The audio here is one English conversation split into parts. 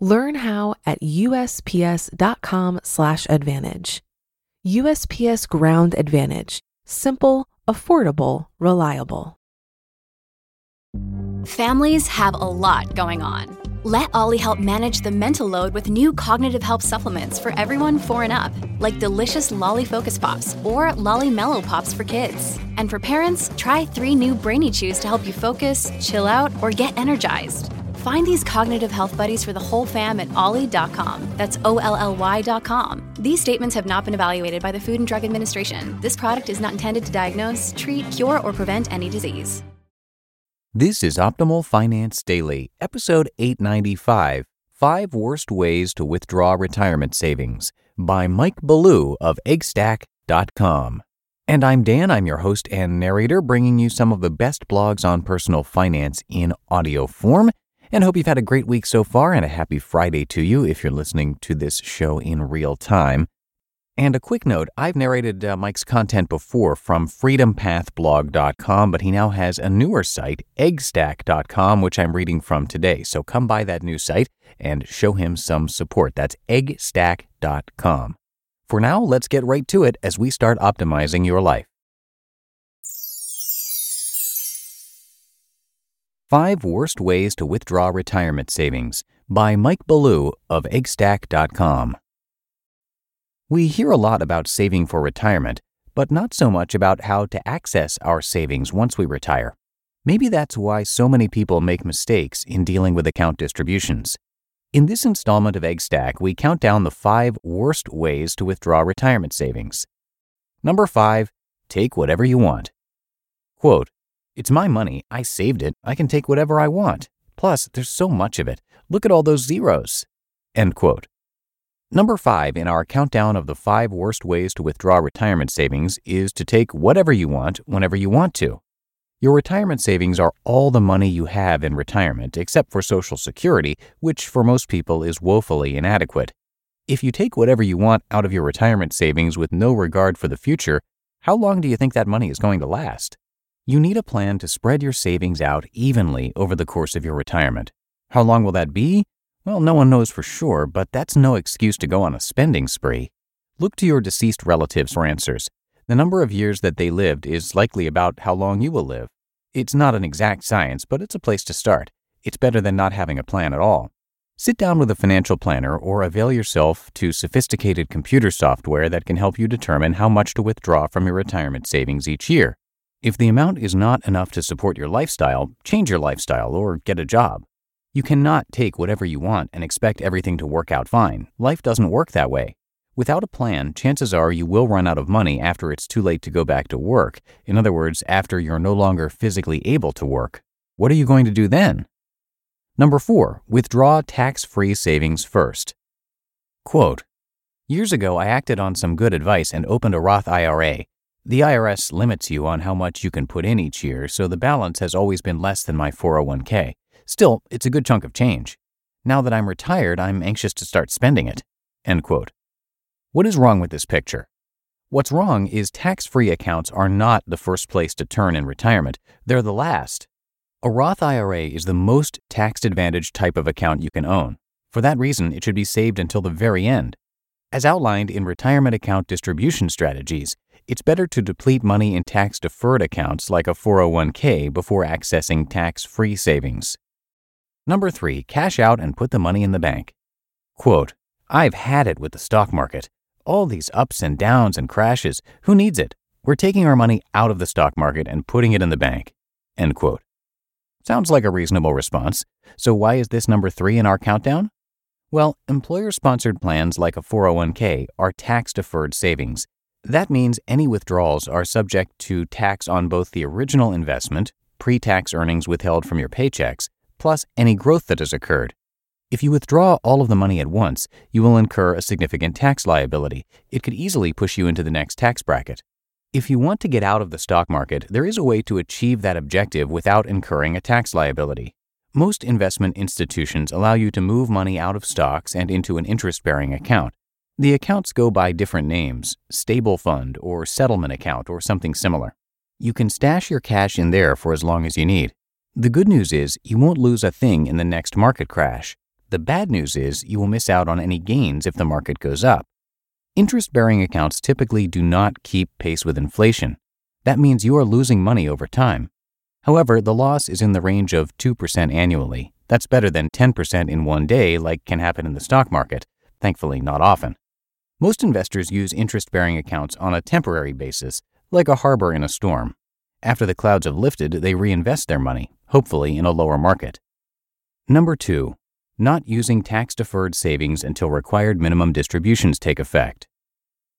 Learn how at usps.com/advantage. USPS Ground Advantage: simple, affordable, reliable. Families have a lot going on. Let OLLY help manage the mental load with new cognitive help supplements for everyone 4 and up, like delicious Lolly Focus Pops or Lolly Mellow Pops for kids. And for parents, try 3 new Brainy Chews to help you focus, chill out, or get energized. Find these cognitive health buddies for the whole fam at olly.com. That's O L L Y.com. These statements have not been evaluated by the Food and Drug Administration. This product is not intended to diagnose, treat, cure, or prevent any disease. This is Optimal Finance Daily, episode 895 Five Worst Ways to Withdraw Retirement Savings by Mike Ballew of eggstack.com. And I'm Dan, I'm your host and narrator, bringing you some of the best blogs on personal finance in audio form. And hope you've had a great week so far and a happy Friday to you if you're listening to this show in real time. And a quick note I've narrated uh, Mike's content before from freedompathblog.com, but he now has a newer site, eggstack.com, which I'm reading from today. So come by that new site and show him some support. That's eggstack.com. For now, let's get right to it as we start optimizing your life. Five Worst Ways to Withdraw Retirement Savings by Mike Ballew of eggstack.com. We hear a lot about saving for retirement, but not so much about how to access our savings once we retire. Maybe that's why so many people make mistakes in dealing with account distributions. In this installment of Eggstack, we count down the five worst ways to withdraw retirement savings. Number five, take whatever you want. Quote, it's my money. I saved it. I can take whatever I want. Plus, there's so much of it. Look at all those zeros. End quote. Number five in our countdown of the five worst ways to withdraw retirement savings is to take whatever you want whenever you want to. Your retirement savings are all the money you have in retirement, except for Social Security, which for most people is woefully inadequate. If you take whatever you want out of your retirement savings with no regard for the future, how long do you think that money is going to last? You need a plan to spread your savings out evenly over the course of your retirement. How long will that be? Well, no one knows for sure, but that's no excuse to go on a spending spree. Look to your deceased relatives for answers. The number of years that they lived is likely about how long you will live. It's not an exact science, but it's a place to start. It's better than not having a plan at all. Sit down with a financial planner or avail yourself to sophisticated computer software that can help you determine how much to withdraw from your retirement savings each year. If the amount is not enough to support your lifestyle, change your lifestyle or get a job. You cannot take whatever you want and expect everything to work out fine. Life doesn't work that way. Without a plan, chances are you will run out of money after it's too late to go back to work. In other words, after you're no longer physically able to work. What are you going to do then? Number four, withdraw tax free savings first. Quote Years ago, I acted on some good advice and opened a Roth IRA. The IRS limits you on how much you can put in each year, so the balance has always been less than my 401k. Still, it's a good chunk of change. Now that I'm retired, I'm anxious to start spending it. End quote. What is wrong with this picture? What's wrong is tax free accounts are not the first place to turn in retirement, they're the last. A Roth IRA is the most tax advantaged type of account you can own. For that reason, it should be saved until the very end. As outlined in retirement account distribution strategies, it's better to deplete money in tax deferred accounts like a 401k before accessing tax free savings. Number three, cash out and put the money in the bank. Quote, I've had it with the stock market. All these ups and downs and crashes. Who needs it? We're taking our money out of the stock market and putting it in the bank. End quote. Sounds like a reasonable response. So why is this number three in our countdown? Well, employer sponsored plans like a 401k are tax deferred savings that means any withdrawals are subject to tax on both the original investment, pre tax earnings withheld from your paychecks, plus any growth that has occurred. If you withdraw all of the money at once, you will incur a significant tax liability. It could easily push you into the next tax bracket. If you want to get out of the stock market, there is a way to achieve that objective without incurring a tax liability. Most investment institutions allow you to move money out of stocks and into an interest bearing account. The accounts go by different names stable fund or settlement account or something similar. You can stash your cash in there for as long as you need. The good news is you won't lose a thing in the next market crash. The bad news is you will miss out on any gains if the market goes up. Interest bearing accounts typically do not keep pace with inflation. That means you are losing money over time. However, the loss is in the range of 2% annually. That's better than 10% in one day, like can happen in the stock market. Thankfully, not often. Most investors use interest bearing accounts on a temporary basis, like a harbor in a storm. After the clouds have lifted, they reinvest their money, hopefully in a lower market. Number two, not using tax deferred savings until required minimum distributions take effect.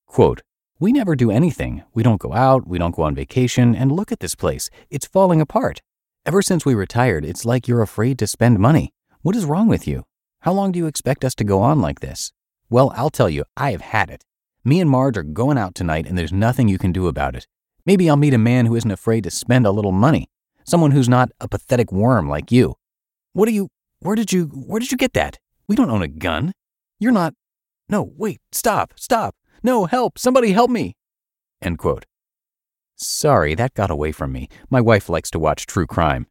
Quote, we never do anything. We don't go out, we don't go on vacation, and look at this place. It's falling apart. Ever since we retired, it's like you're afraid to spend money. What is wrong with you? How long do you expect us to go on like this? Well, I'll tell you, I have had it. Me and Marge are going out tonight, and there's nothing you can do about it. Maybe I'll meet a man who isn't afraid to spend a little money. Someone who's not a pathetic worm like you. What do you, where did you where did you get that? We don't own a gun. You're not No, wait, stop, stop. No, help, somebody help me. End quote. Sorry, that got away from me. My wife likes to watch true crime.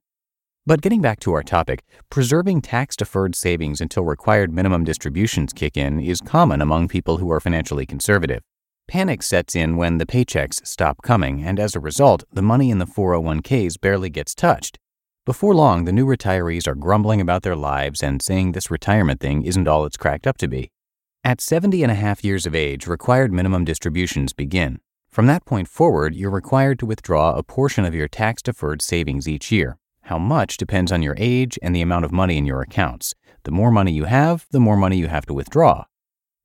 But getting back to our topic, preserving tax deferred savings until required minimum distributions kick in is common among people who are financially conservative. Panic sets in when the paychecks stop coming, and as a result, the money in the 401ks barely gets touched. Before long, the new retirees are grumbling about their lives and saying this retirement thing isn't all it's cracked up to be. At 70 and a half years of age, required minimum distributions begin. From that point forward, you're required to withdraw a portion of your tax deferred savings each year. How much depends on your age and the amount of money in your accounts. The more money you have, the more money you have to withdraw.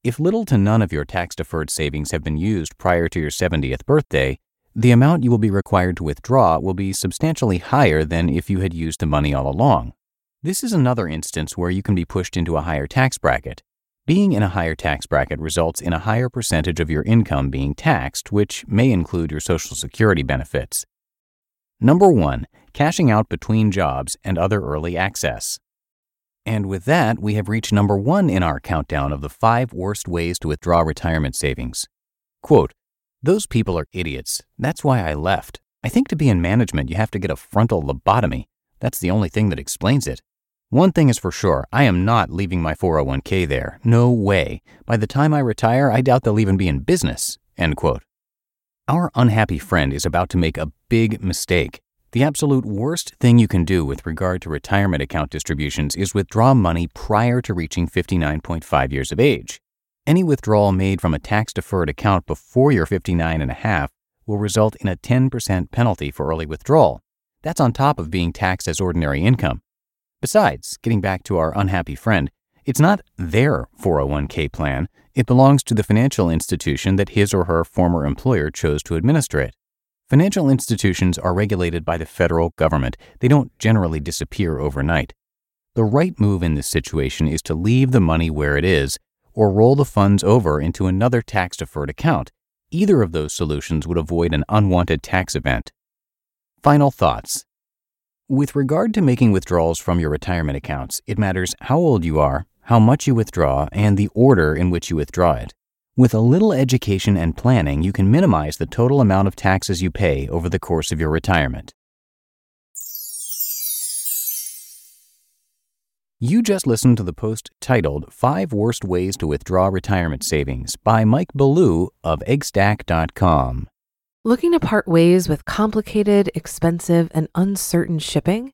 If little to none of your tax deferred savings have been used prior to your 70th birthday, the amount you will be required to withdraw will be substantially higher than if you had used the money all along. This is another instance where you can be pushed into a higher tax bracket. Being in a higher tax bracket results in a higher percentage of your income being taxed, which may include your Social Security benefits. Number one, cashing out between jobs and other early access. And with that, we have reached number one in our countdown of the five worst ways to withdraw retirement savings. Quote, those people are idiots. That's why I left. I think to be in management, you have to get a frontal lobotomy. That's the only thing that explains it. One thing is for sure I am not leaving my 401k there. No way. By the time I retire, I doubt they'll even be in business. End quote. Our unhappy friend is about to make a big mistake. The absolute worst thing you can do with regard to retirement account distributions is withdraw money prior to reaching 59.5 years of age. Any withdrawal made from a tax deferred account before you're 59 and a half will result in a 10% penalty for early withdrawal. That's on top of being taxed as ordinary income. Besides, getting back to our unhappy friend, it's not their 401k plan. It belongs to the financial institution that his or her former employer chose to administer it. Financial institutions are regulated by the federal government. They don't generally disappear overnight. The right move in this situation is to leave the money where it is or roll the funds over into another tax deferred account. Either of those solutions would avoid an unwanted tax event. Final thoughts. With regard to making withdrawals from your retirement accounts, it matters how old you are, how much you withdraw, and the order in which you withdraw it. With a little education and planning, you can minimize the total amount of taxes you pay over the course of your retirement. You just listened to the post titled Five Worst Ways to Withdraw Retirement Savings by Mike Ballew of eggstack.com. Looking to part ways with complicated, expensive, and uncertain shipping?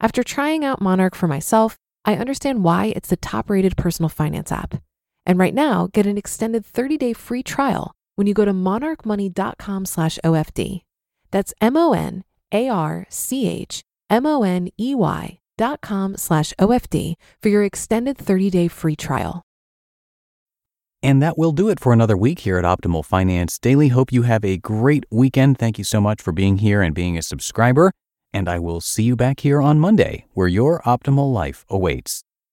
After trying out Monarch for myself, I understand why it's the top-rated personal finance app. And right now, get an extended 30-day free trial when you go to monarchmoney.com slash OFD. That's M-O-N-A-R-C-H M-O-N-E-Y dot com slash OFD for your extended 30-day free trial. And that will do it for another week here at Optimal Finance Daily. Hope you have a great weekend. Thank you so much for being here and being a subscriber. And I will see you back here on Monday, where your optimal life awaits.